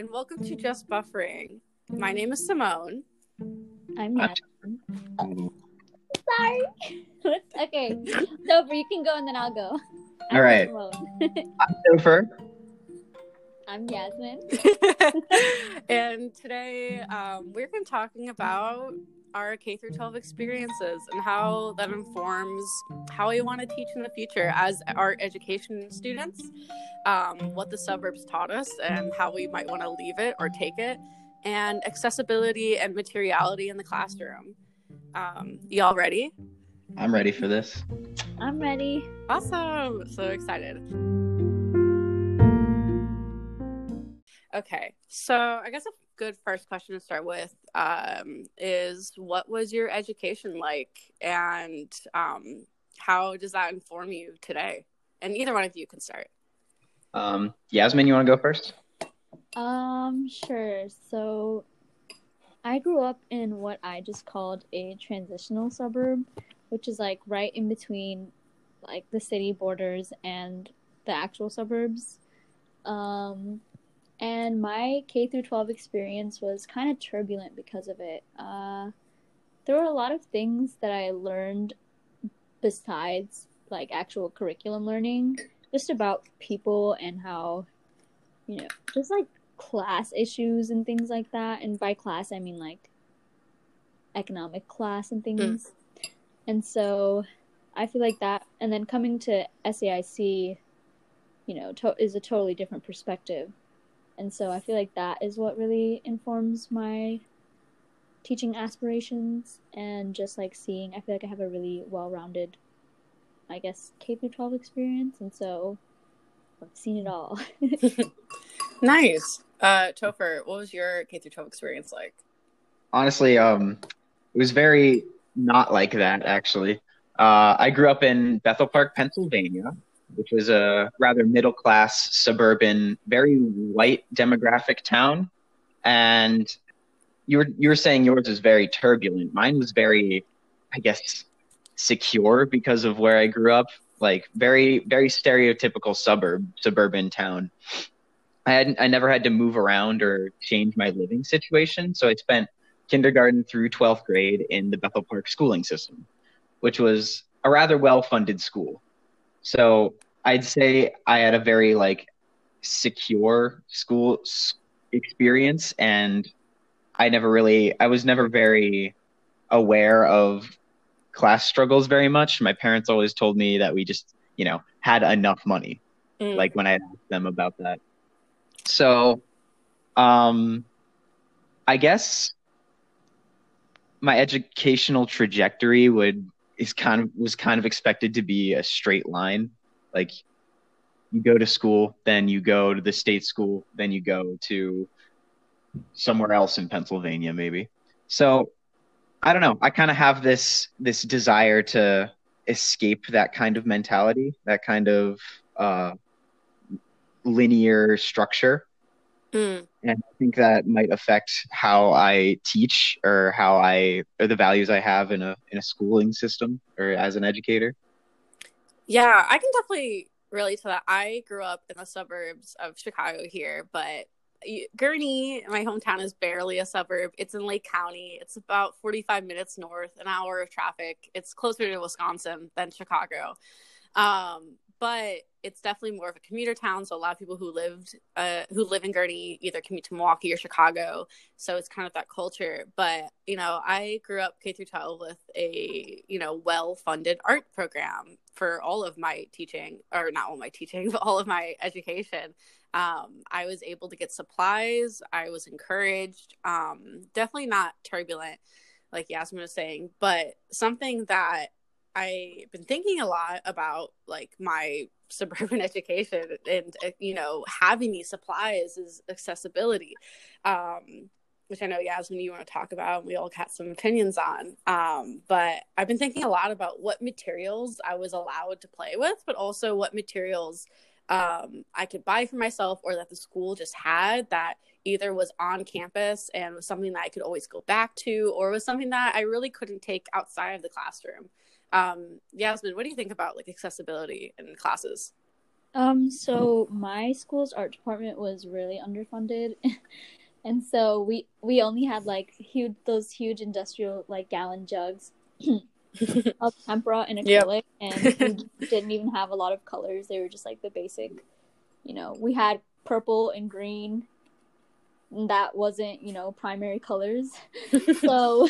and welcome to Just Buffering. My name is Simone. I'm Yasmin. Sorry. okay. Topher, you can go and then I'll go. I'm All right. I'm Topher. I'm Yasmin. and today um, we're going to be talking about our K through 12 experiences and how that informs how we want to teach in the future as our education students, um, what the suburbs taught us, and how we might want to leave it or take it, and accessibility and materiality in the classroom. Um, y'all ready? I'm ready for this. I'm ready. Awesome. So excited. Okay. So I guess a good first question to start with um, is what was your education like and um, how does that inform you today? And either one of you can start. Um, Yasmin, you want to go first? Um, sure. So I grew up in what I just called a transitional suburb, which is like right in between like the city borders and the actual suburbs. Um, and my K through 12 experience was kind of turbulent because of it. Uh, there were a lot of things that I learned besides like actual curriculum learning, just about people and how, you know, just like class issues and things like that. And by class, I mean like economic class and things. Mm. And so I feel like that, and then coming to SAIC, you know, to- is a totally different perspective and so I feel like that is what really informs my teaching aspirations and just like seeing I feel like I have a really well-rounded I guess K through 12 experience and so I've seen it all. nice. Uh Topher, what was your K through 12 experience like? Honestly, um it was very not like that actually. Uh, I grew up in Bethel Park, Pennsylvania, which was a rather middle class, suburban, very white demographic town. And you were you were saying yours was very turbulent. Mine was very, I guess, secure because of where I grew up. Like very very stereotypical suburb suburban town. I had I never had to move around or change my living situation, so I spent kindergarten through 12th grade in the Bethel Park schooling system, which was a rather well funded school. So I'd say I had a very like secure school experience, and I never really, I was never very aware of class struggles very much. My parents always told me that we just, you know, had enough money. Mm. Like when I asked them about that. So, um, I guess my educational trajectory would is kind of was kind of expected to be a straight line. Like you go to school, then you go to the state school, then you go to somewhere else in Pennsylvania, maybe. So I don't know. I kind of have this this desire to escape that kind of mentality, that kind of uh, linear structure. Mm. And I think that might affect how I teach or how I or the values I have in a in a schooling system or as an educator. Yeah, I can definitely relate to that. I grew up in the suburbs of Chicago here, but Gurnee, my hometown, is barely a suburb. It's in Lake County. It's about 45 minutes north, an hour of traffic. It's closer to Wisconsin than Chicago. Um, but it's definitely more of a commuter town. So a lot of people who lived uh, who live in Gurnee either commute to Milwaukee or Chicago. So it's kind of that culture. But you know, I grew up K through 12 with a you know well funded art program for all of my teaching, or not all my teaching, but all of my education. Um, I was able to get supplies. I was encouraged. Um, definitely not turbulent, like Yasmin was saying, but something that I've been thinking a lot about like my suburban education and uh, you know having these supplies is accessibility um, which I know Yasmin you want to talk about and we all got some opinions on um, but I've been thinking a lot about what materials I was allowed to play with but also what materials um, I could buy for myself or that the school just had that either was on campus and was something that I could always go back to or was something that I really couldn't take outside of the classroom um, Yasmin, what do you think about like accessibility in classes? Um, so my school's art department was really underfunded. and so we we only had like huge those huge industrial like gallon jugs of tempera and acrylic yep. and we didn't even have a lot of colors. They were just like the basic, you know, we had purple and green. And that wasn't, you know, primary colors. so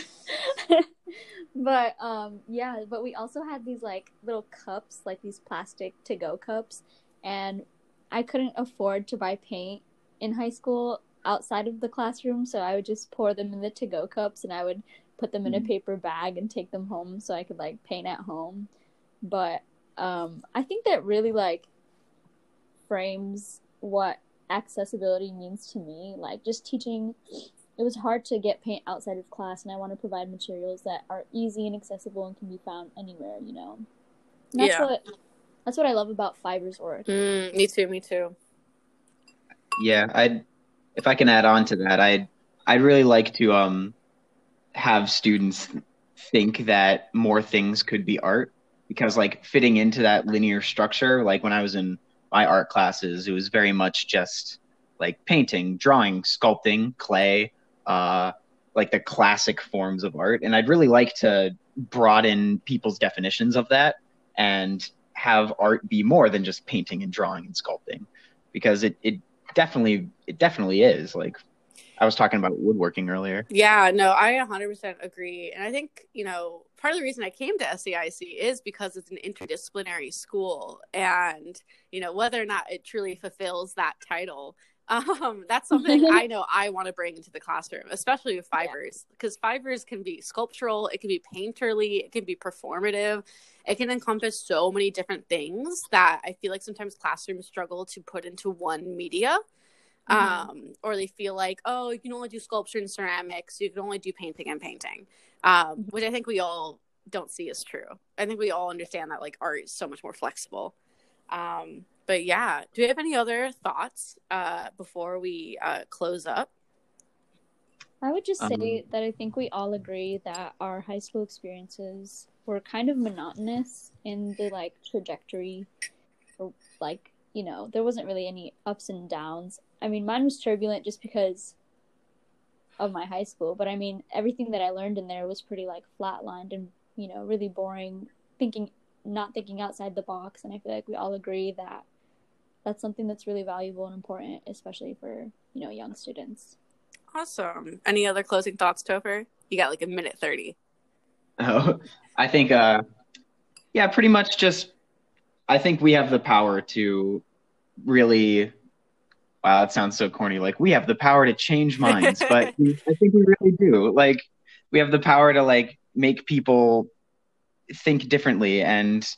but um yeah, but we also had these like little cups, like these plastic to go cups and I couldn't afford to buy paint in high school outside of the classroom, so I would just pour them in the to go cups and I would put them in a mm-hmm. paper bag and take them home so I could like paint at home. But um I think that really like frames what accessibility means to me. Like just teaching it was hard to get paint outside of class and I want to provide materials that are easy and accessible and can be found anywhere, you know. And that's yeah. what that's what I love about fibers work. Mm, me too, me too. Yeah, I if I can add on to that, I'd I'd really like to um have students think that more things could be art because like fitting into that linear structure like when i was in my art classes it was very much just like painting drawing sculpting clay uh like the classic forms of art and i'd really like to broaden people's definitions of that and have art be more than just painting and drawing and sculpting because it, it definitely it definitely is like I was talking about woodworking earlier. Yeah, no, I 100% agree. And I think, you know, part of the reason I came to SAIC is because it's an interdisciplinary school. And, you know, whether or not it truly fulfills that title, um, that's something I know I want to bring into the classroom, especially with fibers, because yeah. Fibers can be sculptural, it can be painterly, it can be performative, it can encompass so many different things that I feel like sometimes classrooms struggle to put into one media. Mm-hmm. Um, or they feel like, oh, you can only do sculpture and ceramics, you can only do painting and painting, um, mm-hmm. which I think we all don't see as true. I think we all understand that like art is so much more flexible. Um, but yeah, do you have any other thoughts uh, before we uh, close up? I would just say um, that I think we all agree that our high school experiences were kind of monotonous in the like trajectory, or, like you know, there wasn't really any ups and downs. I mean, mine was turbulent just because of my high school, but I mean, everything that I learned in there was pretty like flatlined and you know really boring. Thinking, not thinking outside the box, and I feel like we all agree that that's something that's really valuable and important, especially for you know young students. Awesome. Any other closing thoughts, Topher? You got like a minute thirty. Oh, I think, uh, yeah, pretty much just. I think we have the power to really. Wow, that sounds so corny. Like we have the power to change minds, but I think we really do. Like we have the power to like make people think differently and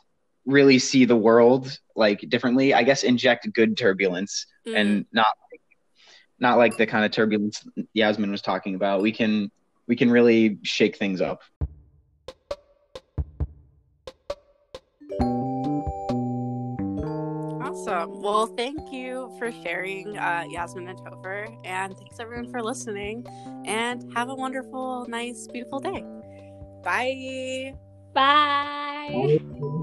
really see the world like differently. I guess inject good turbulence mm. and not like, not like the kind of turbulence Yasmin was talking about. We can we can really shake things up. Awesome. Well, thank you for sharing, uh, Yasmin and Topher, and thanks everyone for listening. And have a wonderful, nice, beautiful day. Bye. Bye. Bye.